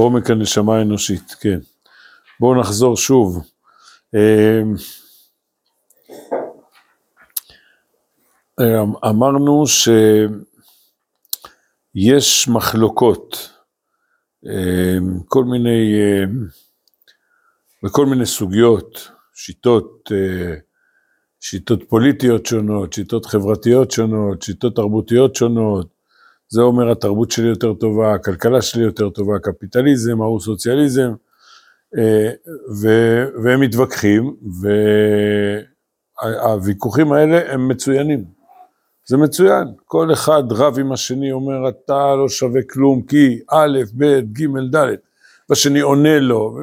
בעומק הנשמה האנושית, כן. בואו נחזור שוב. אה, אמרנו שיש מחלוקות, אה, כל מיני, אה, בכל מיני סוגיות, שיטות, שיטות פוליטיות שונות, שיטות חברתיות שונות, שיטות תרבותיות שונות, זה אומר התרבות שלי יותר טובה, הכלכלה שלי יותר טובה, קפיטליזם, ההוא סוציאליזם, אה, ו- והם מתווכחים, והוויכוחים האלה הם מצוינים. זה מצוין, כל אחד רב עם השני אומר אתה לא שווה כלום כי א', ב', ג', ד', והשני עונה לו,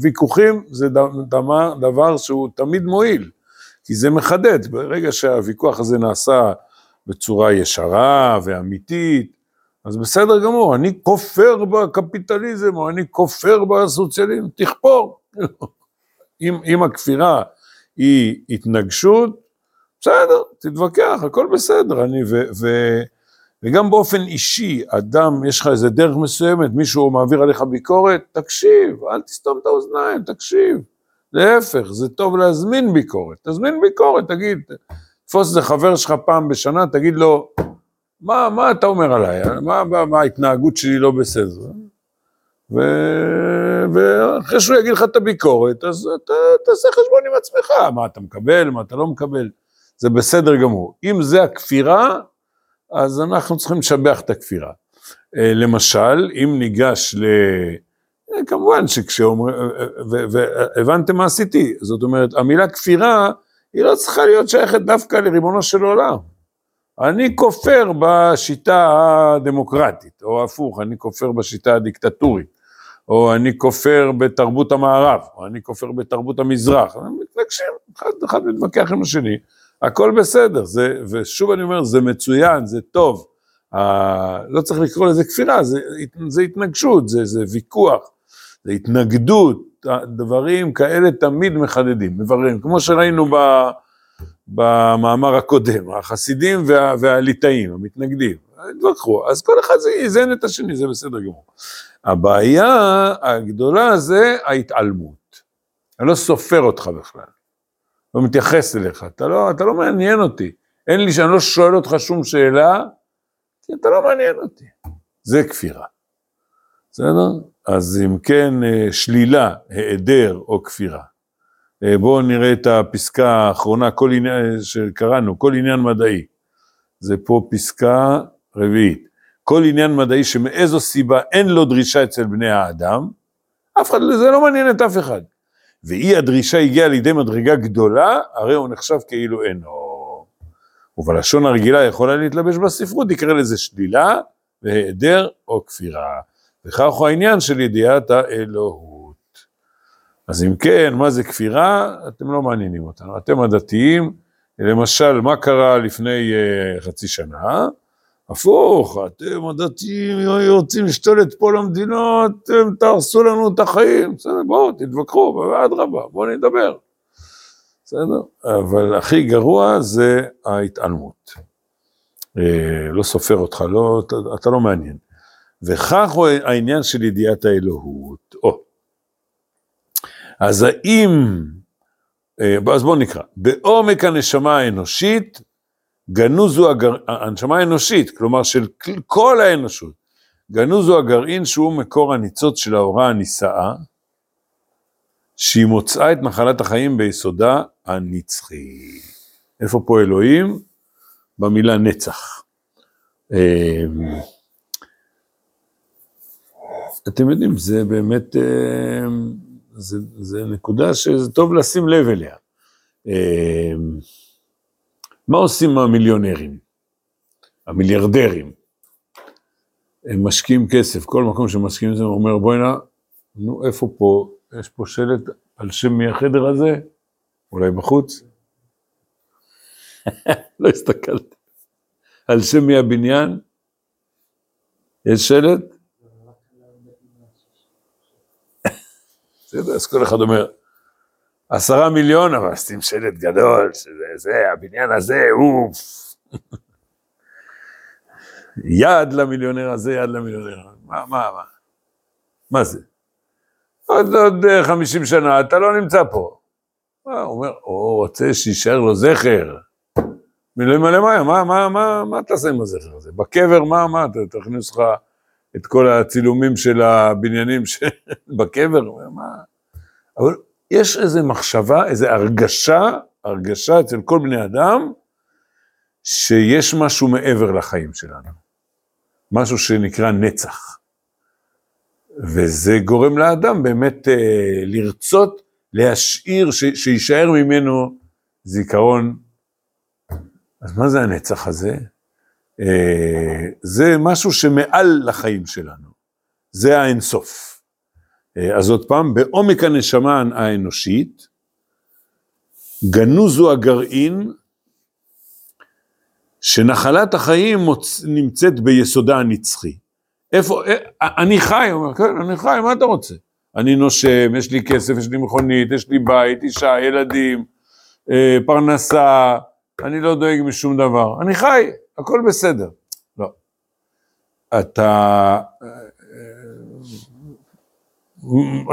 ויכוחים זה דבר שהוא תמיד מועיל, כי זה מחדד, ברגע שהוויכוח הזה נעשה בצורה ישרה ואמיתית, אז בסדר גמור, אני כופר בקפיטליזם או אני כופר בסוציאליזם, תכפור. אם, אם הכפירה היא התנגשות, בסדר, תתווכח, הכל בסדר. אני, ו, ו, וגם באופן אישי, אדם, יש לך איזה דרך מסוימת, מישהו מעביר עליך ביקורת, תקשיב, אל תסתום את האוזניים, תקשיב. להפך, זה טוב להזמין ביקורת, תזמין ביקורת, תגיד, תתפוס איזה חבר שלך פעם בשנה, תגיד לו, מה, מה אתה אומר עליי? מה, מה, מה ההתנהגות שלי לא בסדר? ו... ואחרי שהוא יגיד לך את הביקורת, אז אתה תעשה חשבון עם עצמך, מה אתה מקבל, מה אתה לא מקבל, זה בסדר גמור. אם זה הכפירה, אז אנחנו צריכים לשבח את הכפירה. אה, למשל, אם ניגש ל... אה, כמובן שכשאומרים, והבנתם מה עשיתי, זאת אומרת, המילה כפירה, היא לא צריכה להיות שייכת דווקא לריבונו של עולם. אני כופר בשיטה הדמוקרטית, או הפוך, אני כופר בשיטה הדיקטטורית, או אני כופר בתרבות המערב, או אני כופר בתרבות המזרח, הם מתנגשים, אחד אחד מתווכח עם השני, הכל בסדר, זה, ושוב אני אומר, זה מצוין, זה טוב, ה, לא צריך לקרוא לזה כפירה, זה, זה התנגשות, זה, זה ויכוח, זה התנגדות, דברים כאלה תמיד מחדדים, מבררים, כמו שראינו ב... במאמר הקודם, החסידים וה, והליטאים, המתנגדים, התווכחו, אז כל אחד זה איזן את השני, זה בסדר גמור. הבעיה הגדולה זה ההתעלמות. אני לא סופר אותך בכלל, לא מתייחס אליך, אתה לא, אתה לא מעניין אותי. אין לי שאני לא שואל אותך שום שאלה, כי אתה לא מעניין אותי. זה כפירה. בסדר? אז אם כן, אה, שלילה, היעדר או כפירה. אה, בואו נראה את הפסקה האחרונה, כל עניין שקראנו, כל עניין מדעי. זה פה פסקה רביעית. כל עניין מדעי שמאיזו סיבה אין לו דרישה אצל בני האדם, אף אחד, זה לא מעניין את אף אחד. ואי הדרישה הגיעה לידי מדרגה גדולה, הרי הוא נחשב כאילו אינו. ובלשון הרגילה יכולה להתלבש בספרות, יקרא לזה שלילה והיעדר או כפירה. וכך הוא העניין של ידיעת האלוהות. אז אם כן, מה זה כפירה? אתם לא מעניינים אותנו. אתם הדתיים, למשל, מה קרה לפני uh, חצי שנה? הפוך, אתם הדתיים רוצים לשתול את כל המדינות, אתם תהרסו לנו את החיים. בסדר, בואו, תתווכחו, אדרבה, בואו נדבר. בסדר? אבל הכי גרוע זה ההתעלמות. אה, לא סופר אותך, לא, אתה, אתה לא מעניין. וכך הוא העניין של ידיעת האלוהות. או, אז האם, אה, אז בואו נקרא, בעומק הנשמה האנושית, גנוזו הגר... הנשמה האנושית, כלומר של כל האנושות, גנוזו הגרעין שהוא מקור הניצוץ של ההוראה הנישאה, שהיא מוצאה את נחלת החיים ביסודה הנצחי. איפה פה אלוהים? במילה נצח. אה, אתם יודעים, זה באמת אה, זה, זה נקודה שזה טוב לשים לב אליה. אמ, מה עושים המיליונרים, המיליארדרים? הם משקיעים כסף, כל מקום שמשקיעים זה, אומר בואי נא, נו איפה פה, יש פה שלט על שם מי החדר הזה? אולי בחוץ? לא הסתכלתי. על שם מי הבניין? יש שלט? אז כל אחד אומר, עשרה מיליון, אבל שים שלט גדול, שזה זה, הבניין הזה, אוף. יד למיליונר הזה, יד למיליונר, מה, מה, מה? מה זה? עוד, עוד 50 שנה אתה לא נמצא פה. הוא אומר, הוא רוצה שיישאר לו זכר. מילואים מלא מים, מה, מה, מה, מה תעשה עם הזכר הזה? בקבר, מה, מה, תכניס לך את כל הצילומים של הבניינים בקבר? מה? אבל יש איזו מחשבה, איזו הרגשה, הרגשה אצל כל בני אדם, שיש משהו מעבר לחיים שלנו. משהו שנקרא נצח. וזה גורם לאדם באמת אה, לרצות להשאיר, ש, שיישאר ממנו זיכרון. אז מה זה הנצח הזה? אה, זה משהו שמעל לחיים שלנו, זה האינסוף. אה, אז עוד פעם, בעומק הנשמה האנושית, גנוזו הגרעין שנחלת החיים מוצ... נמצאת ביסודה הנצחי. איפה, אה, אני חי, הוא אומר, כן, אני חי, מה אתה רוצה? אני נושם, יש לי כסף, יש לי מכונית, יש לי בית, אישה, ילדים, פרנסה, אני לא דואג משום דבר. אני חי, הכל בסדר. לא. אתה... אה,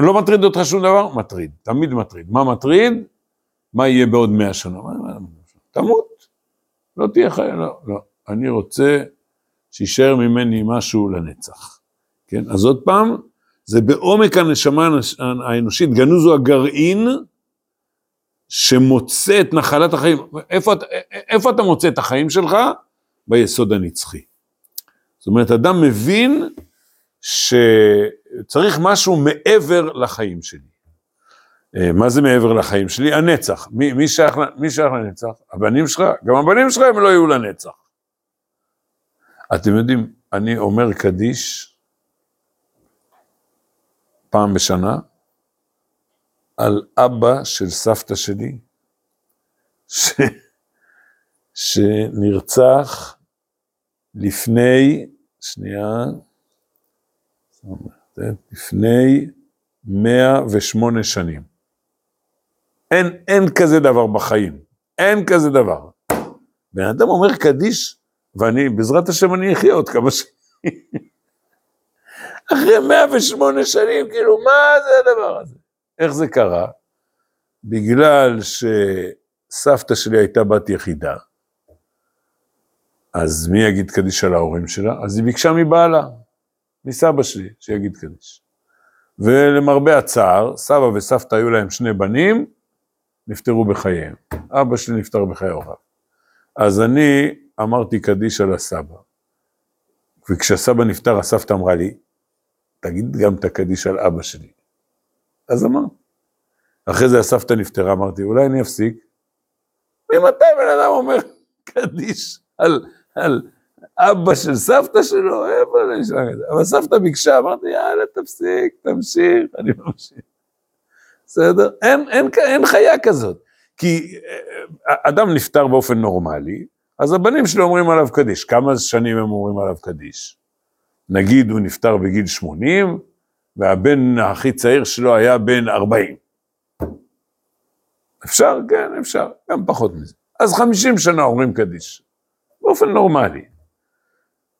לא מטריד אותך שום דבר? מטריד, תמיד מטריד. מה מטריד? מה יהיה בעוד מאה שנה? תמות, לא תהיה חיה, לא, לא. אני רוצה שישאר ממני משהו לנצח. כן, אז עוד פעם, זה בעומק הנשמה האנושית, גנוז הוא הגרעין שמוצא את נחלת החיים. איפה, איפה אתה מוצא את החיים שלך? ביסוד הנצחי. זאת אומרת, אדם מבין שצריך משהו מעבר לחיים שלי. אה, מה זה מעבר לחיים שלי? הנצח. מי, מי, שייך, מי שייך לנצח? הבנים שלך? גם הבנים שלך הם לא יהיו לנצח. אתם יודעים, אני אומר קדיש פעם בשנה על אבא של סבתא שלי, ש... שנרצח לפני, שנייה, לפני 108 שנים. אין, אין כזה דבר בחיים, אין כזה דבר. בן אדם אומר קדיש ואני, בעזרת השם אני אחיה עוד כמה שנים. אחרי 108 שנים, כאילו, מה זה הדבר הזה? איך זה קרה? בגלל שסבתא שלי הייתה בת יחידה, אז מי יגיד קדיש על ההורים שלה? אז היא ביקשה מבעלה, מסבא שלי, שיגיד קדיש. ולמרבה הצער, סבא וסבתא היו להם שני בנים, נפטרו בחייהם. אבא שלי נפטר בחיי הוריו. אז אני אמרתי קדיש על הסבא. וכשהסבא נפטר, הסבתא אמרה לי, תגיד גם את הקדיש על אבא שלי. אז אמר. אחרי זה הסבתא נפטרה, אמרתי, אולי אני אפסיק? ממתי בן אדם אומר קדיש על, על אבא של סבתא שלו? איפה אני אשלח את זה? אבל סבתא ביקשה, אמרתי, יאללה, תפסיק, תמשיך, אני ממשיך. בסדר? אין, אין, אין חיה כזאת. כי אה, אדם נפטר באופן נורמלי, אז הבנים שלו אומרים עליו קדיש. כמה שנים הם אומרים עליו קדיש? נגיד הוא נפטר בגיל 80, והבן הכי צעיר שלו היה בן 40. אפשר? כן, אפשר, גם פחות מזה. אז 50 שנה אומרים קדיש, באופן נורמלי.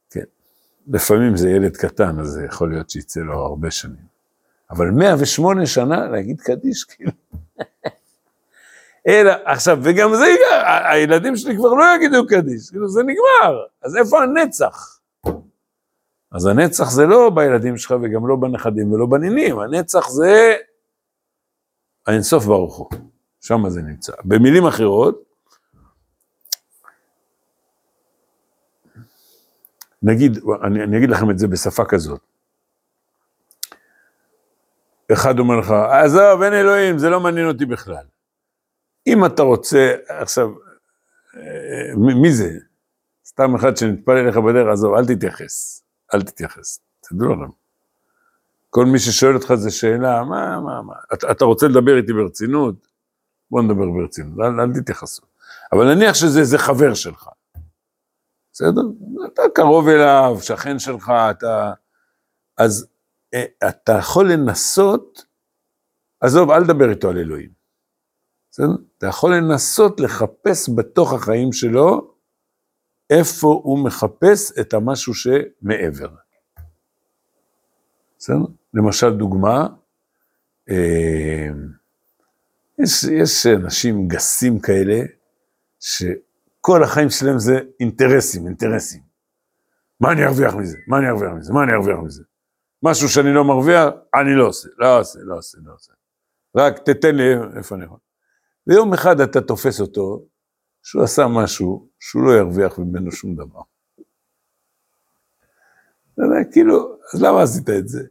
כן, לפעמים זה ילד קטן, אז יכול להיות שיצא לו הרבה שנים. אבל 108 שנה להגיד קדיש, כאילו. אלא, עכשיו, וגם זה, הילדים שלי כבר לא יגידו קדיש, כאילו זה נגמר, אז איפה הנצח? אז הנצח זה לא בילדים שלך וגם לא בנכדים ולא בנינים, הנצח זה האינסוף ברוך הוא, שם זה נמצא. במילים אחרות, נגיד, אני, אני אגיד לכם את זה בשפה כזאת. אחד אומר לך, עזוב, אין אלוהים, זה לא מעניין אותי בכלל. אם אתה רוצה, עכשיו, אה, מי זה? סתם אחד שנטפל אליך בדרך, עזוב, אל תתייחס, אל תתייחס, תדעו לכם. כל מי ששואל אותך זו שאלה, מה, מה, מה, אתה, אתה רוצה לדבר איתי ברצינות? בוא נדבר ברצינות, אל, אל תתייחסו. אבל נניח שזה חבר שלך, בסדר? אתה קרוב אליו, שכן שלך, אתה... אז אה, אתה יכול לנסות, עזוב, אל תדבר איתו על אלוהים. בסדר? אתה יכול לנסות לחפש בתוך החיים שלו איפה הוא מחפש את המשהו שמעבר. בסדר? למשל, דוגמה, אה, יש, יש אנשים גסים כאלה, שכל החיים שלהם זה אינטרסים, אינטרסים. מה אני ארוויח מזה? מה אני ארוויח מזה? מה אני ארוויח מזה? משהו שאני לא מרוויח, אני לא עושה, לא עושה, לא עושה, לא עושה. רק תתן לי איפה אני יכול. ויום אחד אתה תופס אותו, שהוא עשה משהו שהוא לא ירוויח ממנו שום דבר. אתה יודע, כאילו, אז למה עשית את זה?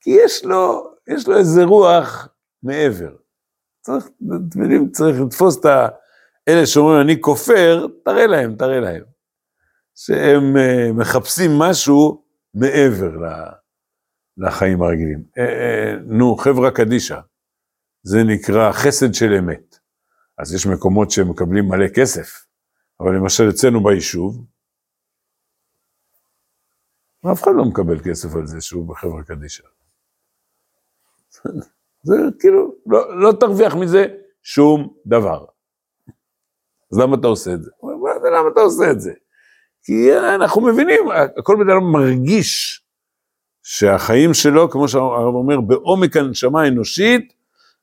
כי יש לו, יש לו איזה רוח מעבר. צריך, אתם יודעים, צריך לתפוס את האלה שאומרים, אני כופר, תראה להם, תראה להם. שהם uh, מחפשים משהו מעבר לחיים הרגילים. Uh, uh, נו, חברה קדישא, זה נקרא חסד של אמת. אז יש מקומות שמקבלים מלא כסף, אבל למשל אצלנו ביישוב, אף אחד לא מקבל כסף על זה שהוא בחברה קדישא. זה כאילו, לא, לא תרוויח מזה שום דבר. אז למה אתה עושה את זה? למה אתה עושה את זה? כי אנחנו מבינים, כל בן אדם מרגיש שהחיים שלו, כמו שהרב אומר, בעומק הנשמה האנושית,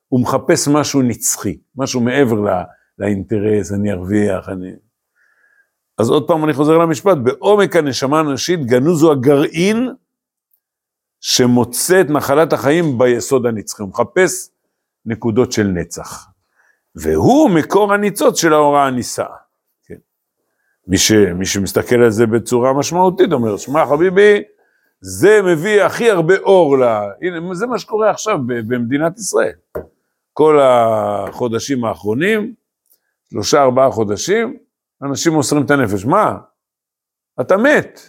הוא מחפש משהו נצחי, משהו מעבר לא, לאינטרס, אני ארוויח, אני... אז עוד פעם אני חוזר למשפט, בעומק הנשמה האנושית גנוז הוא הגרעין שמוצא את נחלת החיים ביסוד הנצחי, הוא מחפש נקודות של נצח. והוא מקור הניצוץ של ההוראה הנישאה. כן. מי, ש, מי שמסתכל על זה בצורה משמעותית אומר, שמע חביבי, זה מביא הכי הרבה אור ל... הנה, זה מה שקורה עכשיו במדינת ישראל. כל החודשים האחרונים, שלושה ארבעה חודשים, אנשים מוסרים את הנפש. מה? אתה מת.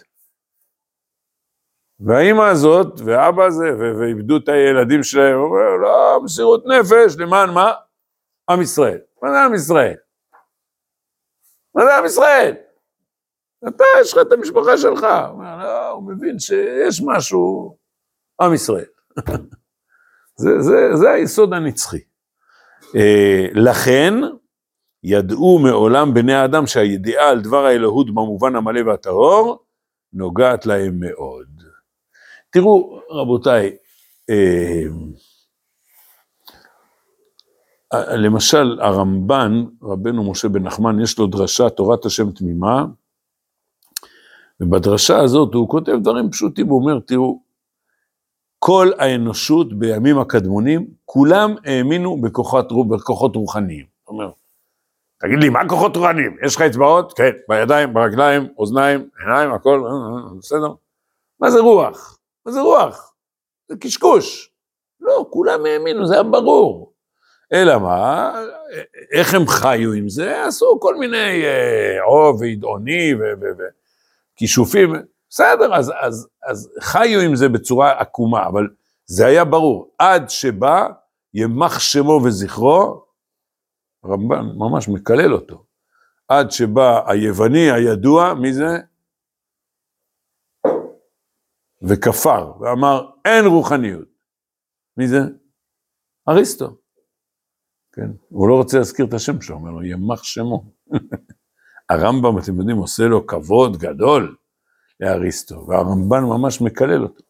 והאימא הזאת, ואבא הזה, ואיבדו את הילדים שלהם, אומר, לא, מסירות נפש, למען מה? עם ישראל. מה זה עם ישראל? מה זה עם ישראל? אתה, יש לך את המשפחה שלך. לא, הוא מבין שיש משהו, עם ישראל. זה, זה, זה היסוד הנצחי. אה, לכן, ידעו מעולם בני האדם שהידיעה על דבר האלוהות במובן המלא והטהור, נוגעת להם מאוד. תראו, רבותיי, אה, למשל הרמב"ן, רבנו משה בן נחמן, יש לו דרשה, תורת השם תמימה, ובדרשה הזאת הוא כותב דברים פשוטים, הוא אומר, תראו, כל האנושות בימים הקדמונים, כולם האמינו בכוחות, בכוחות רוחניים. זאת אומרת, תגיד לי, מה כוחות רוחניים? יש לך אצבעות? כן, בידיים, ברגליים, אוזניים, עיניים, הכל, אה, אה, בסדר? מה זה רוח? מה זה רוח? זה קשקוש. לא, כולם האמינו, זה היה ברור. אלא מה, איך הם חיו עם זה? עשו כל מיני אה, עוב ועדעוני וכישופים. בסדר, אז, אז, אז חיו עם זה בצורה עקומה, אבל זה היה ברור. עד שבא ימח שמו וזכרו, הרמב"ן ממש מקלל אותו. עד שבא היווני הידוע, מי זה? וכפר, ואמר, אין רוחניות. מי זה? אריסטו. כן, הוא לא רוצה להזכיר את השם שלו, אומר לו, ימח שמו. הרמב"ם, אתם יודעים, עושה לו כבוד גדול לאריסטו, והרמב"ן ממש מקלל אותו.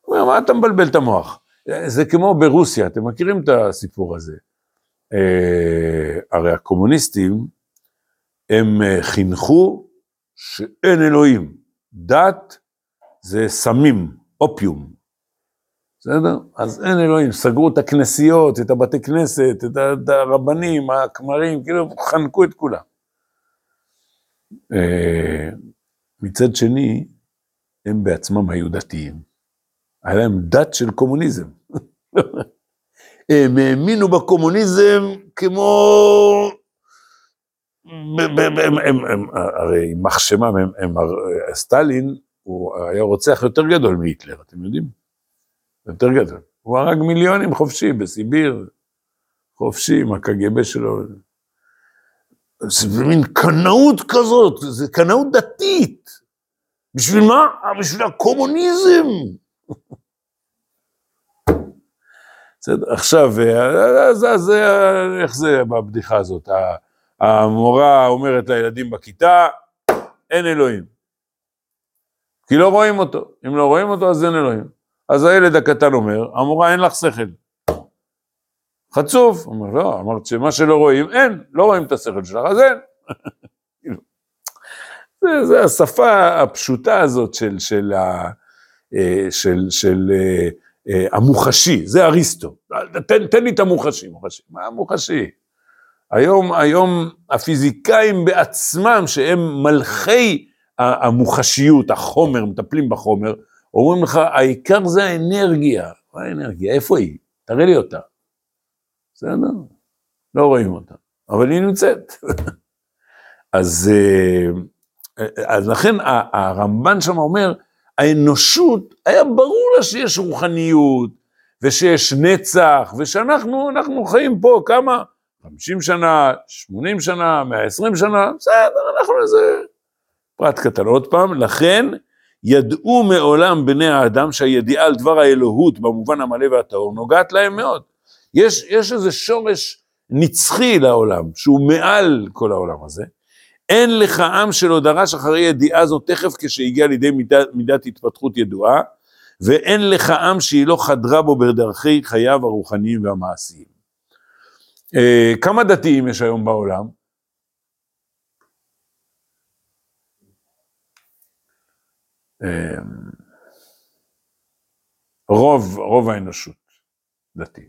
הוא אומר, מה אתה מבלבל את המוח? זה כמו ברוסיה, אתם מכירים את הסיפור הזה. אה, הרי הקומוניסטים, הם אה, חינכו שאין אלוהים. דת זה סמים, אופיום. בסדר? אז אין אלוהים, סגרו את הכנסיות, את הבתי כנסת, את הרבנים, הכמרים, כאילו חנקו את כולם. אה, מצד שני, הם בעצמם היו דתיים. היה להם דת של קומוניזם. הם האמינו בקומוניזם כמו... הרי יימח שמם, סטלין, הוא היה רוצח יותר גדול מהיטלר, אתם יודעים? יותר גדול. הוא הרג מיליונים חופשי בסיביר, חופשי עם הקג"ב שלו. זה מין קנאות כזאת, זה קנאות דתית. בשביל מה? בשביל הקומוניזם. בסדר, עכשיו, אז, אז איך זה בבדיחה הזאת? המורה אומרת לילדים בכיתה, אין אלוהים. כי לא רואים אותו. אם לא רואים אותו, אז אין אלוהים. אז הילד הקטן אומר, המורה אין לך שכל. חצוף, אומר, לא, אמרת שמה שלא רואים, אין, לא רואים את השכל שלך, אז אין. זה, זה השפה הפשוטה הזאת של, של, ה, אה, של, של אה, אה, המוחשי, זה אריסטו. תן, תן לי את המוחשי, מוחשי. מה המוחשי? היום, היום הפיזיקאים בעצמם, שהם מלכי המוחשיות, החומר, מטפלים בחומר, אומרים לך, העיקר זה האנרגיה. מה האנרגיה? איפה היא? תראה לי אותה. בסדר? לא רואים אותה, אבל היא נמצאת. אז, אה, אז לכן הרמב"ן שם אומר, האנושות, היה ברור לה שיש רוחניות, ושיש נצח, ושאנחנו אנחנו חיים פה כמה? 50 שנה, 80 שנה, 120 שנה, בסדר, אנחנו איזה פרט קטן. עוד פעם, לכן ידעו מעולם בני האדם שהידיעה על דבר האלוהות במובן המלא והטהור נוגעת להם מאוד. יש, יש איזה שורש נצחי לעולם, שהוא מעל כל העולם הזה. אין לך עם שלא דרש אחרי ידיעה זו תכף כשהגיע לידי מידת, מידת התפתחות ידועה, ואין לך עם שהיא לא חדרה בו בדרכי חייו הרוחניים והמעשיים. אה, כמה דתיים יש היום בעולם? רוב, רוב האנושות דתיים.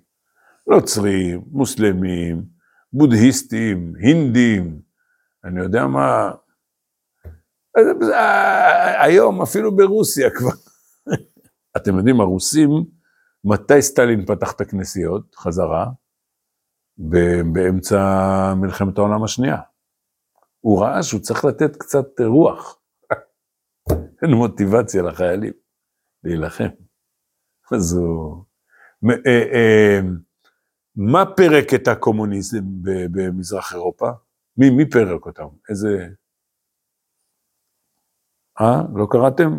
נוצרים, מוסלמים, בודהיסטים, הינדים, אני יודע מה, היום אפילו ברוסיה כבר. אתם יודעים, הרוסים, מתי סטלין פתח את הכנסיות חזרה? באמצע מלחמת העולם השנייה. הוא ראה שהוא צריך לתת קצת רוח. אין מוטיבציה לחיילים להילחם. אז הוא... אה, אה, מה פירק את הקומוניזם במזרח אירופה? מי, מי פירק אותם? איזה... אה? לא קראתם?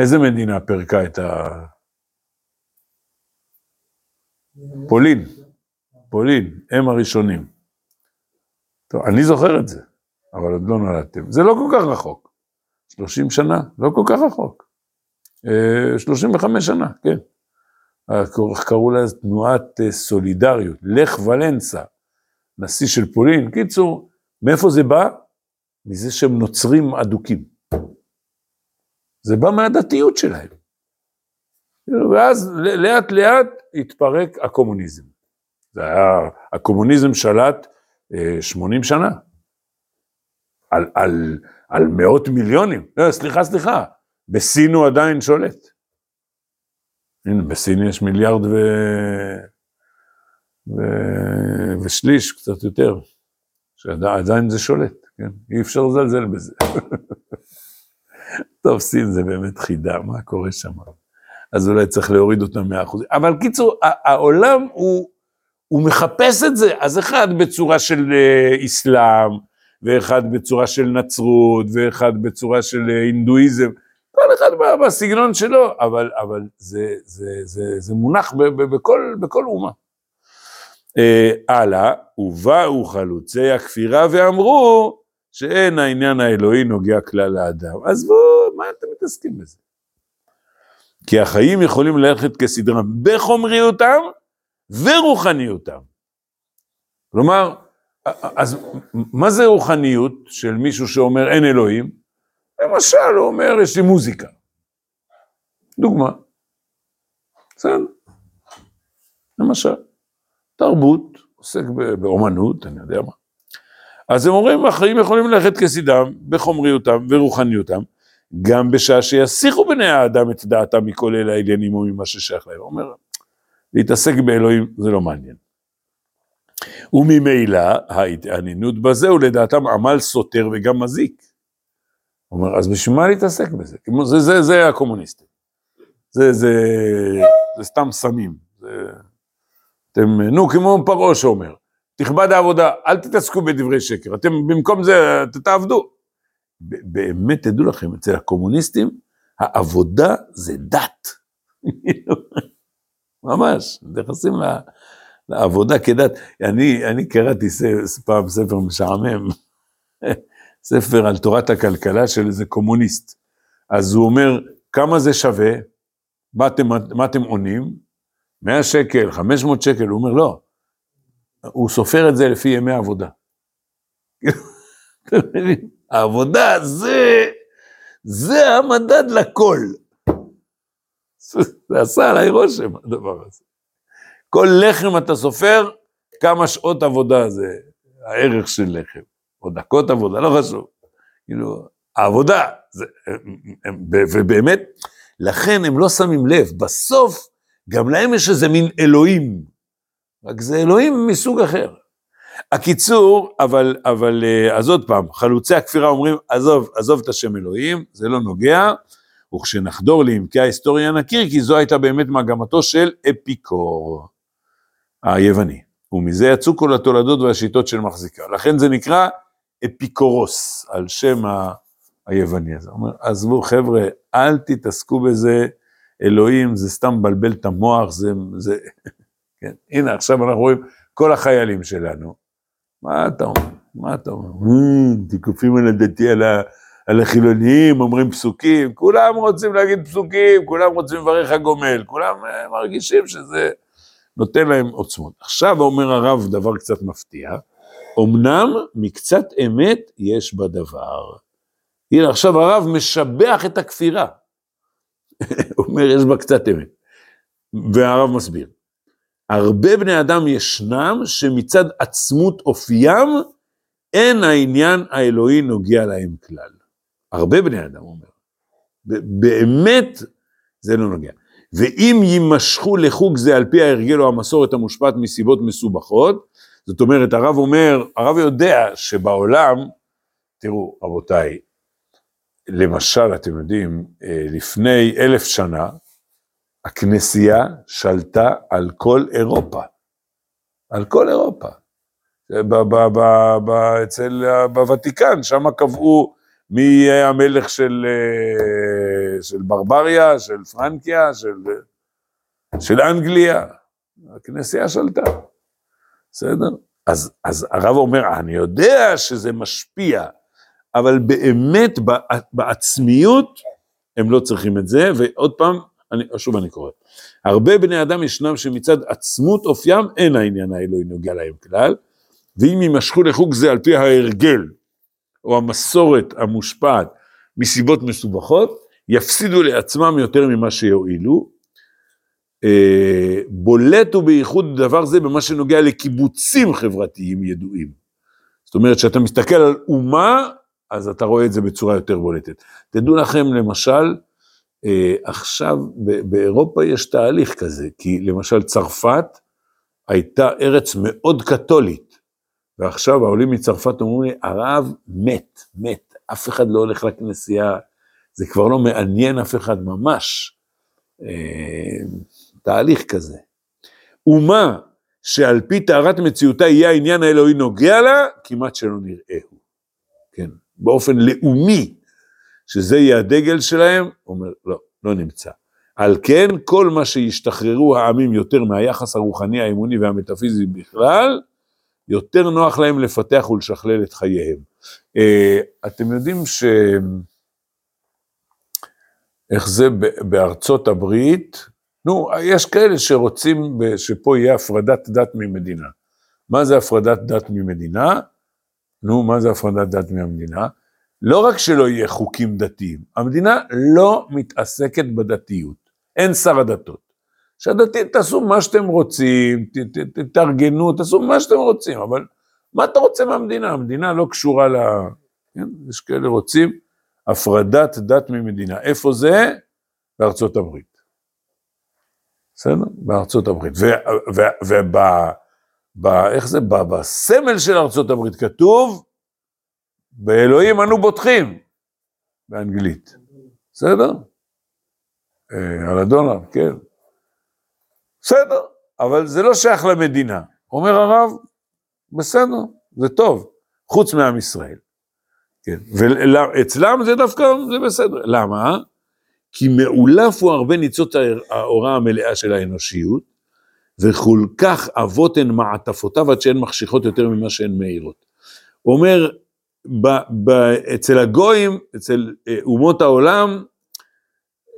איזה מדינה פירקה את ה... פולין, פולין, הם הראשונים. טוב, אני זוכר את זה, אבל עוד לא נולדתם. זה לא כל כך רחוק. 30 שנה, לא כל כך רחוק. 35 אה, שנה, כן. קראו לה תנועת אה, סולידריות, לך ולנסה, נשיא של פולין. קיצור, מאיפה זה בא? מזה שהם נוצרים אדוקים. זה בא מהדתיות שלהם. ואז לאט לאט התפרק הקומוניזם. זה היה, הקומוניזם שלט 80 אה, שנה. על, על, על מאות מיליונים. לא, סליחה, סליחה, בסין הוא עדיין שולט. הנה, בסין יש מיליארד ו... ו... ושליש, קצת יותר, שעדיין זה שולט, כן? אי אפשר לזלזל בזה. טוב, סין זה באמת חידה, מה קורה שם? אז אולי צריך להוריד אותם מהאחוז. אבל קיצור, העולם הוא, הוא מחפש את זה, אז אחד בצורה של אסלאם, אה, ואחד בצורה של נצרות, ואחד בצורה של אה, הינדואיזם. כל אחד בסגנון שלו, אבל, אבל זה, זה, זה, זה מונח ב, ב, בכל, בכל אומה. אה, הלאה, ובאו חלוצי הכפירה ואמרו שאין העניין האלוהי נוגע כלל לאדם. אז בואו, מה אתם מתעסקים בזה? כי החיים יכולים ללכת כסדרם בחומריותם ורוחניותם. כלומר, אז מה זה רוחניות של מישהו שאומר אין אלוהים? למשל, הוא אומר, יש לי מוזיקה. דוגמה. בסדר. למשל, תרבות, עוסק באומנות, אני יודע מה. אז הם אומרים, החיים יכולים ללכת כסידם, בחומריותם ורוחניותם, גם בשעה שיסיחו בני האדם את דעתם מכל אלה העניינים או ממה ששייך להם. הוא אומר, להתעסק באלוהים זה לא מעניין. וממילא ההתעניינות בזה הוא לדעתם עמל סותר וגם מזיק. הוא אומר, אז בשביל מה להתעסק בזה? זה, זה, זה הקומוניסטים. זה, זה, זה סתם סמים. זה, אתם, נו, כמו פרעה שאומר, תכבד העבודה, אל תתעסקו בדברי שקר, אתם במקום זה, תעבדו. באמת, תדעו לכם, אצל הקומוניסטים, העבודה זה דת. ממש, מתייחסים לעבודה כדת. אני, אני קראתי פעם ספר משעמם. ספר על תורת הכלכלה של איזה קומוניסט. אז הוא אומר, כמה זה שווה? מה אתם, מה אתם עונים? 100 שקל, 500 שקל, הוא אומר, לא. הוא סופר את זה לפי ימי עבודה. העבודה זה, זה המדד לכל. זה עשה עליי רושם, הדבר הזה. כל לחם אתה סופר, כמה שעות עבודה זה הערך של לחם, או דקות עבודה, לא חשוב. כאילו, העבודה, זה, ובאמת, לכן הם לא שמים לב, בסוף גם להם יש איזה מין אלוהים, רק זה אלוהים מסוג אחר. הקיצור, אבל, אבל, אה, אז עוד פעם, חלוצי הכפירה אומרים, עזוב, עזוב את השם אלוהים, זה לא נוגע, וכשנחדור לעמקי ההיסטוריה נכיר, כי זו הייתה באמת מגמתו של אפיקור, היווני. ומזה יצאו כל התולדות והשיטות של מחזיקה. לכן זה נקרא אפיקורוס, על שם ה... היווני הזה. אומר, עזבו חבר'ה, אל תתעסקו בזה, אלוהים זה סתם מבלבל את המוח, זה, זה, כן, הנה עכשיו אנחנו רואים כל החיילים שלנו, מה אתה אומר, מה אתה אומר, אה, תיקופים על הדתי, על, ה, על החילוניים, אומרים פסוקים, כולם רוצים להגיד פסוקים, כולם רוצים לברך הגומל, כולם אה, מרגישים שזה נותן להם עוצמות. עכשיו אומר הרב דבר קצת מפתיע, אמנם מקצת אמת יש בדבר. הנה עכשיו הרב משבח את הכפירה. אומר, יש בה קצת אמת. והרב מסביר, הרבה בני אדם ישנם שמצד עצמות אופיים, אין העניין האלוהי נוגע להם כלל. הרבה בני אדם אומר. באמת זה לא נוגע. ואם יימשכו לחוג זה על פי ההרגל או המסורת המושפעת מסיבות מסובכות, זאת אומרת, הרב אומר, הרב יודע שבעולם, תראו, רבותיי, למשל, אתם יודעים, אה, לפני אלף שנה, הכנסייה שלטה על כל אירופה. על כל אירופה. אצל, בוותיקן, שם קבעו מי יהיה המלך של, אה, של ברבריה, של פרנקיה, של, של אנגליה. הכנסייה שלטה. בסדר? אז, אז הרב אומר, אני יודע שזה משפיע, אבל באמת בעצמיות הם לא צריכים את זה, ועוד פעם, אני, שוב אני קורא, הרבה בני אדם ישנם שמצד עצמות אופיים אין העניין האלוהי נוגע להם כלל, ואם יימשכו לחוג זה על פי ההרגל, או המסורת המושפעת מסיבות מסובכות, יפסידו לעצמם יותר ממה שיועילו. אה, בולט ובייחוד דבר זה במה שנוגע לקיבוצים חברתיים ידועים. זאת אומרת, כשאתה מסתכל על אומה, אז אתה רואה את זה בצורה יותר בולטת. תדעו לכם, למשל, אה, עכשיו באירופה יש תהליך כזה, כי למשל צרפת הייתה ארץ מאוד קתולית, ועכשיו העולים מצרפת אומרים לי, הרב מת, מת, אף אחד לא הולך לכנסייה, זה כבר לא מעניין אף אחד ממש. אה, תהליך כזה. אומה שעל פי טהרת מציאותה יהיה העניין האלוהי נוגע לה, כמעט שלא נראהו. כן, באופן לאומי, שזה יהיה הדגל שלהם, אומר, לא, לא נמצא. על כן, כל מה שישתחררו העמים יותר מהיחס הרוחני, האמוני והמטאפיזי בכלל, יותר נוח להם לפתח ולשכלל את חייהם. Uh, אתם יודעים ש... איך זה בארצות הברית, נו, יש כאלה שרוצים שפה יהיה הפרדת דת ממדינה. מה זה הפרדת דת ממדינה? נו, מה זה הפרדת דת מהמדינה? לא רק שלא יהיה חוקים דתיים, המדינה לא מתעסקת בדתיות, אין שר הדתות. שהדתיים תעשו מה שאתם רוצים, תתארגנו, תעשו מה שאתם רוצים, אבל מה אתה רוצה מהמדינה? המדינה לא קשורה ל... כן? יש כאלה רוצים הפרדת דת ממדינה. איפה זה? בארצות הברית. בסדר? בארצות הברית. וב... ב, איך זה? ב, בסמל של ארצות הברית כתוב, באלוהים אנו בוטחים, באנגלית. בסדר? אה, על הדולר, כן. בסדר, אבל זה לא שייך למדינה. אומר הרב, בסדר, זה טוב, חוץ מעם ישראל. כן, ואצלם זה דווקא, זה בסדר. למה? כי מאולף הוא הרבה ניצות ההוראה המלאה של האנושיות, וכל כך עבות הן מעטפותיו עד שהן מחשיכות יותר ממה שהן מאירות. הוא אומר, ב, ב, אצל הגויים, אצל אה, אומות העולם,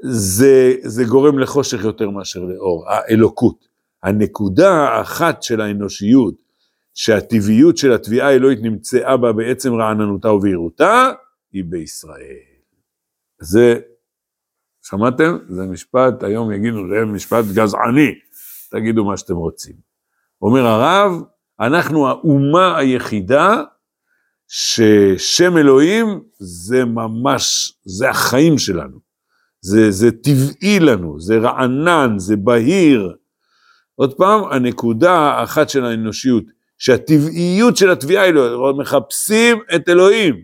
זה, זה גורם לחושך יותר מאשר לאור, האלוקות. הנקודה האחת של האנושיות, שהטבעיות של התביעה האלוהית נמצאה בה בעצם רעננותה ובהירותה, היא בישראל. זה, שמעתם? זה משפט, היום יגידו, זה משפט גזעני, תגידו מה שאתם רוצים. אומר הרב, אנחנו האומה היחידה ששם אלוהים זה ממש, זה החיים שלנו. זה, זה טבעי לנו, זה רענן, זה בהיר. עוד פעם, הנקודה האחת של האנושיות, שהטבעיות של התביעה היא לא, מחפשים את אלוהים,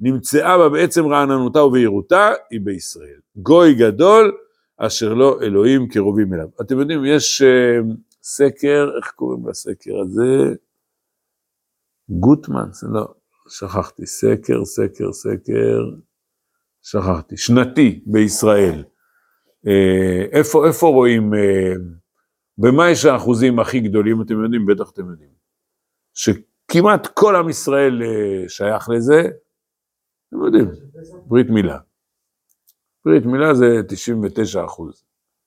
נמצאה בה בעצם רעננותה ובהירותה, היא בישראל. גוי גדול, אשר לא אלוהים קרובים אליו. אתם יודעים, יש uh, סקר, איך קוראים לסקר הזה? גוטמן, לא, שכחתי, סקר, סקר, סקר, שכחתי, שנתי בישראל. אה, איפה, איפה רואים, אה, במה יש האחוזים הכי גדולים, אתם יודעים, בטח אתם יודעים, שכמעט כל עם ישראל אה, שייך לזה, אתם יודעים, ברית מילה. ברית מילה זה 99 אחוז.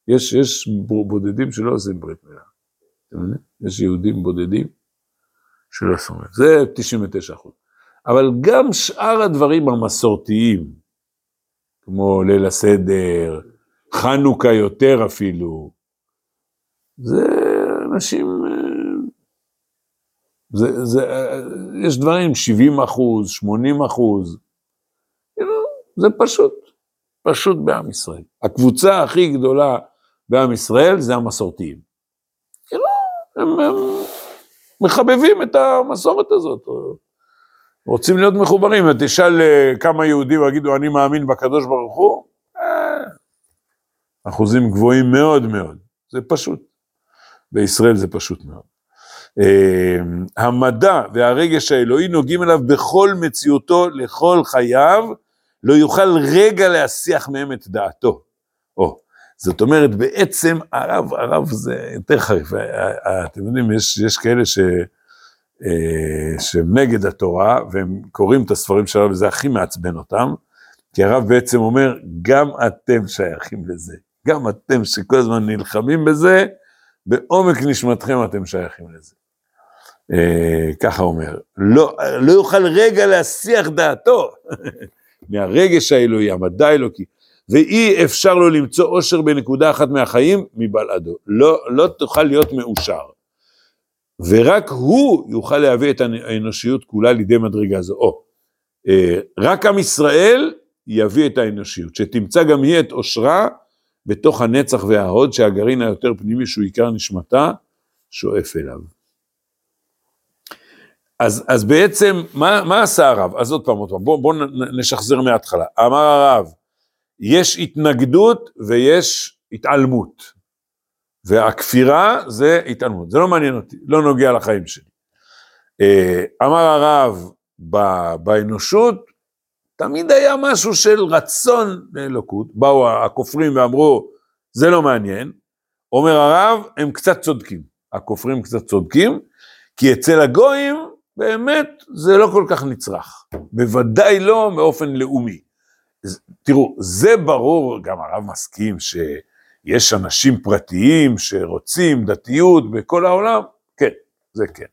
יש, יש בודדים שלא עושים ברית מילה. יש יהודים בודדים שלא עושים את זה. זה 99 אחוז. אבל גם שאר הדברים המסורתיים, כמו ליל הסדר, חנוכה יותר אפילו, זה אנשים, זה, זה, יש דברים, 70 אחוז, 80 אחוז, זה פשוט, פשוט בעם ישראל. הקבוצה הכי גדולה בעם ישראל זה המסורתיים. הם, הם מחבבים את המסורת הזאת. רוצים להיות מחוברים, תשאל אה, כמה יהודים יגידו אני מאמין בקדוש ברוך הוא, אה, אחוזים גבוהים מאוד מאוד, זה פשוט. בישראל זה פשוט מאוד. אה, המדע והרגש האלוהי נוגעים אליו בכל מציאותו, לכל חייו, לא יוכל רגע להסיח מהם את דעתו. או, זאת אומרת, בעצם הרב, הרב זה יותר חריף, אתם יודעים, יש, יש כאלה ש... אה, שהם נגד התורה, והם קוראים את הספרים שלו, וזה הכי מעצבן אותם, כי הרב בעצם אומר, גם אתם שייכים לזה. גם אתם שכל הזמן נלחמים בזה, בעומק נשמתכם אתם שייכים לזה. אה, ככה אומר, לא, לא יוכל רגע להסיח דעתו מהרגש האלוהי, המדע האלוקי, ואי אפשר לו למצוא אושר בנקודה אחת מהחיים מבלעדו. לא, לא תוכל להיות מאושר. ורק הוא יוכל להביא את האנושיות כולה לידי מדרגה זו. או, אה, רק עם ישראל יביא את האנושיות, שתמצא גם היא את אושרה בתוך הנצח וההוד, שהגרעין היותר פנימי שהוא עיקר נשמתה, שואף אליו. אז, אז בעצם, מה, מה עשה הרב? אז עוד פעם, עוד פעם, בואו בוא נשחזר מההתחלה. אמר הרב, יש התנגדות ויש התעלמות. והכפירה זה התעלמות, זה לא מעניין אותי, לא נוגע לחיים שלי. אה, אמר הרב, באנושות תמיד היה משהו של רצון לאלוקות, באו הכופרים ואמרו, זה לא מעניין, אומר הרב, הם קצת צודקים, הכופרים קצת צודקים, כי אצל הגויים באמת זה לא כל כך נצרך, בוודאי לא באופן לאומי. תראו, זה ברור, גם הרב מסכים ש... יש אנשים פרטיים שרוצים דתיות בכל העולם, כן, זה כן,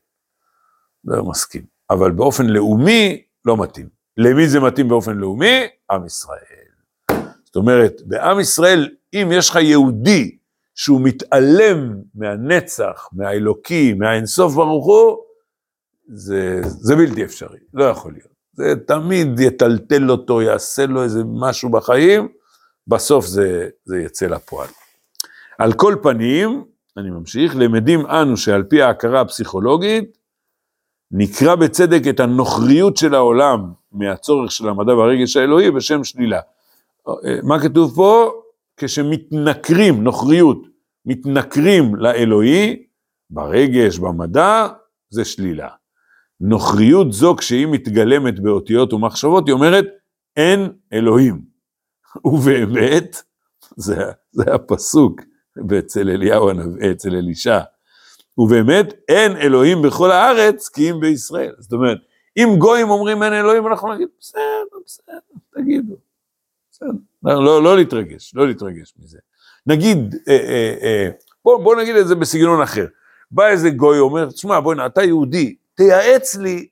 זה מסכים. אבל באופן לאומי לא מתאים. למי זה מתאים באופן לאומי? עם ישראל. זאת אומרת, בעם ישראל, אם יש לך יהודי שהוא מתעלם מהנצח, מהאלוקי, מהאינסוף ברוך הוא, זה, זה בלתי אפשרי, לא יכול להיות. זה תמיד יטלטל אותו, יעשה לו איזה משהו בחיים, בסוף זה, זה יצא לפועל. על כל פנים, אני ממשיך, למדים אנו שעל פי ההכרה הפסיכולוגית, נקרא בצדק את הנוכריות של העולם מהצורך של המדע והרגש האלוהי בשם שלילה. מה כתוב פה? כשמתנכרים, נוכריות, מתנכרים לאלוהי, ברגש, במדע, זה שלילה. נוכריות זו, כשהיא מתגלמת באותיות ומחשבות, היא אומרת, אין אלוהים. ובאמת, זה, זה הפסוק ואצל אליהו הנביא, אצל אלישע. ובאמת אין אלוהים בכל הארץ כי אם בישראל. זאת אומרת, אם גויים אומרים אין אלוהים, אנחנו נגיד, בסדר, בסדר, תגידו. בסדר, לא, לא להתרגש, לא להתרגש מזה. נגיד, אה, אה, אה, בוא, בוא נגיד את זה בסגנון אחר. בא איזה גוי, אומר, תשמע, בוא'נה, אתה יהודי, תייעץ לי,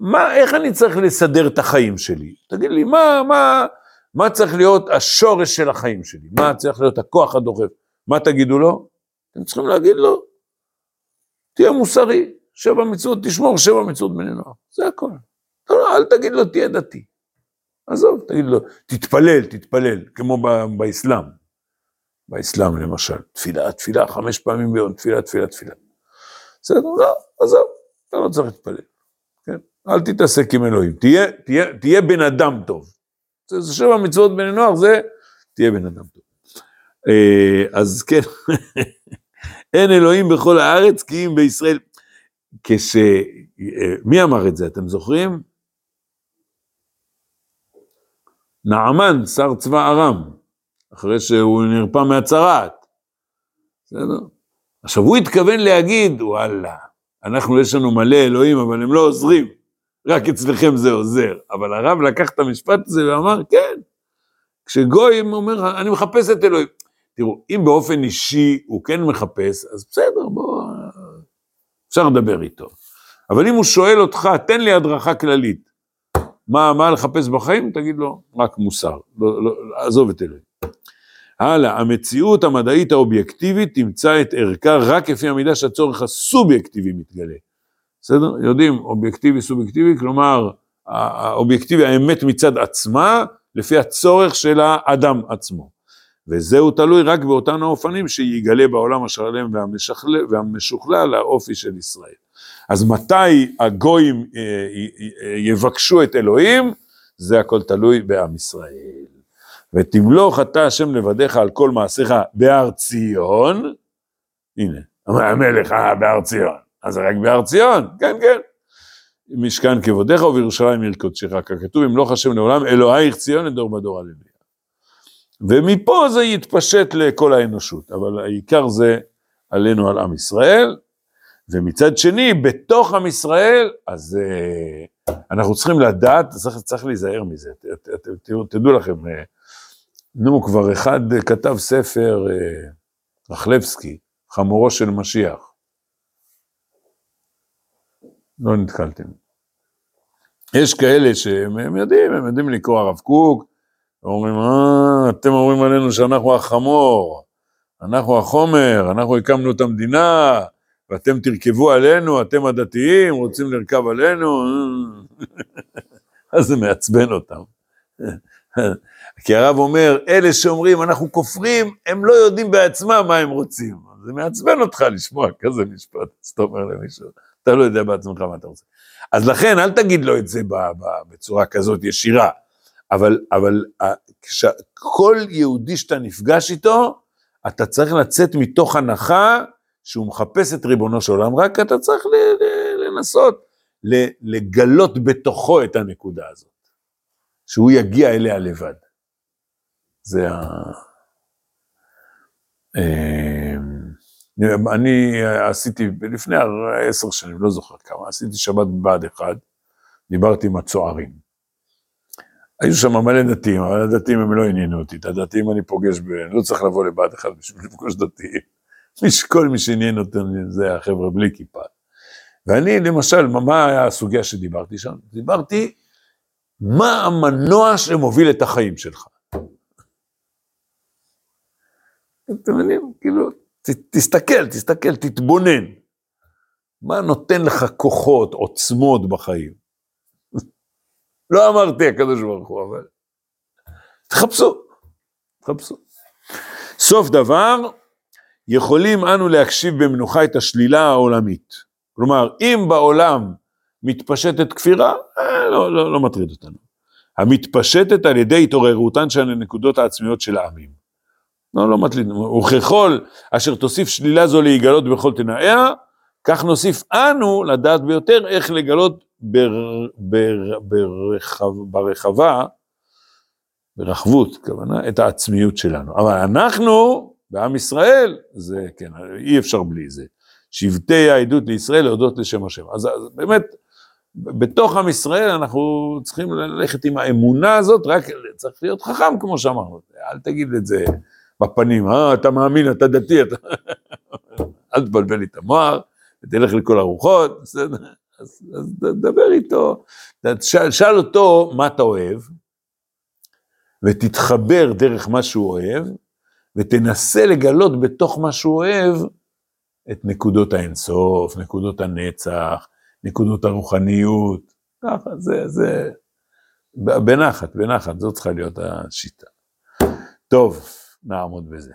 מה, איך אני צריך לסדר את החיים שלי? תגיד לי, מה, מה, מה צריך להיות השורש של החיים שלי? מה צריך להיות הכוח הדוחף? מה תגידו לו? אתם צריכים להגיד לו, תהיה מוסרי, שבע מצוות, תשמור שבע מצוות בני נוער, זה הכל. לא, לא, אל תגיד לו, תהיה דתי. עזוב, תגיד לו, תתפלל, תתפלל, כמו באסלאם. באסלאם למשל, תפילה, תפילה, חמש פעמים ביום, תפילה, תפילה, תפילה. בסדר, לא, עזוב, אתה לא צריך להתפלל. כן? אל תתעסק עם אלוהים, תהיה, תהיה, תהיה בן אדם טוב. זה, זה שבע מצוות בני נוער, זה תהיה בן אדם טוב. אה, אז כן, אין אלוהים בכל הארץ כי אם בישראל. כש... אה, מי אמר את זה, אתם זוכרים? נעמן, שר צבא ארם, אחרי שהוא נרפא מהצרעת. בסדר? עכשיו הוא התכוון להגיד, וואלה, אנחנו יש לנו מלא אלוהים, אבל הם לא עוזרים, רק אצלכם זה עוזר. אבל הרב לקח את המשפט הזה ואמר, כן, כשגויים אומר, אני מחפש את אלוהים. תראו, אם באופן אישי הוא כן מחפש, אז בסדר, בוא, אפשר לדבר איתו. אבל אם הוא שואל אותך, תן לי הדרכה כללית, מה, מה לחפש בחיים? תגיד לו, רק מוסר, לא, לא, עזוב את אלוהים. הלאה, המציאות המדעית האובייקטיבית תמצא את ערכה רק לפי המידה שהצורך הסובייקטיבי מתגלה. בסדר? יודעים, אובייקטיבי, סובייקטיבי, כלומר, האובייקטיבי, האמת מצד עצמה, לפי הצורך של האדם עצמו. וזהו תלוי רק באותן האופנים שיגלה בעולם השלם והמשוכלל האופי של ישראל. אז מתי הגויים אה, אה, אה, יבקשו את אלוהים? זה הכל תלוי בעם ישראל. ותמלוך אתה השם לבדיך על כל מעשיך בהר ציון, הנה, המלך בהר ציון, אז זה רק בהר ציון, כן, כן. משכן כבודיך ובירושלים עיר קודשך, ככתוב ימלוך השם לעולם, אלוהיך ציון לדור בדור הללויה. ומפה זה יתפשט לכל האנושות, אבל העיקר זה עלינו על עם ישראל, ומצד שני, בתוך עם ישראל, אז uh, אנחנו צריכים לדעת, צריך, צריך להיזהר מזה, ת, ת, ת, תראו, תדעו לכם, uh, נו, כבר אחד כתב ספר, uh, רחלבסקי, חמורו של משיח. לא נתקלתם. יש כאלה שהם יודעים, הם יודעים לקרוא הרב קוק, אומרים, אה, אתם אומרים עלינו שאנחנו החמור, אנחנו החומר, אנחנו הקמנו את המדינה, ואתם תרכבו עלינו, אתם הדתיים, רוצים לרכב עלינו, אז זה מעצבן אותם. כי הרב אומר, אלה שאומרים, אנחנו כופרים, הם לא יודעים בעצמם מה הם רוצים. זה מעצבן אותך לשמוע כזה משפט, אז אתה אומר למישהו, אתה לא יודע בעצמך מה אתה רוצה. אז לכן, אל תגיד לו את זה בצורה כזאת ישירה. אבל, אבל כל יהודי שאתה נפגש איתו, אתה צריך לצאת מתוך הנחה שהוא מחפש את ריבונו של עולם, רק אתה צריך לנסות לגלות בתוכו את הנקודה הזאת, שהוא יגיע אליה לבד. זה ה... אמ, אני עשיתי, לפני עשר שנים, לא זוכר כמה, עשיתי שבת בבה"ד אחד, דיברתי עם הצוערים. היו שם מלא דתיים, אבל הדתיים הם לא עניינו אותי, את הדתיים אני פוגש, ב... אני לא צריך לבוא לבד אחד בשביל לפגוש דתיים. כל מי שעניין אותם זה החבר'ה בלי כיפה. ואני למשל, מה היה הסוגיה שדיברתי שם? דיברתי, מה המנוע שמוביל את החיים שלך? אתם מבינים? כאילו, תסתכל, תסתכל, תתבונן. מה נותן לך כוחות, עוצמות בחיים? לא אמרתי הקדוש ברוך הוא, אבל תחפשו, תחפשו. סוף דבר, יכולים אנו להקשיב במנוחה את השלילה העולמית. כלומר, אם בעולם מתפשטת כפירה, אה, לא, לא, לא מטריד אותנו. המתפשטת על ידי התעוררותן של הנקודות העצמיות של העמים. לא, לא מטריד, וככל אשר תוסיף שלילה זו להיגלות בכל תנאיה, כך נוסיף אנו לדעת ביותר איך לגלות בר, בר, ברחב, ברחבה, ברחבות, כוונה, את העצמיות שלנו. אבל אנחנו, בעם ישראל, זה כן, אי אפשר בלי זה. שבטי העדות לישראל להודות לשם השם. אז, אז באמת, בתוך עם ישראל אנחנו צריכים ללכת עם האמונה הזאת, רק צריך להיות חכם כמו שאמרנו, אל תגיד את זה בפנים, אה, אתה מאמין, אתה דתי, אתה... אל תבלבל לי את המוח, ותלך לכל הרוחות, בסדר? אז, אז דבר איתו, שאל, שאל אותו מה אתה אוהב, ותתחבר דרך מה שהוא אוהב, ותנסה לגלות בתוך מה שהוא אוהב את נקודות האינסוף, נקודות הנצח, נקודות הרוחניות, ככה, זה, זה, בנחת, בנחת, זאת צריכה להיות השיטה. טוב, نعمود بزن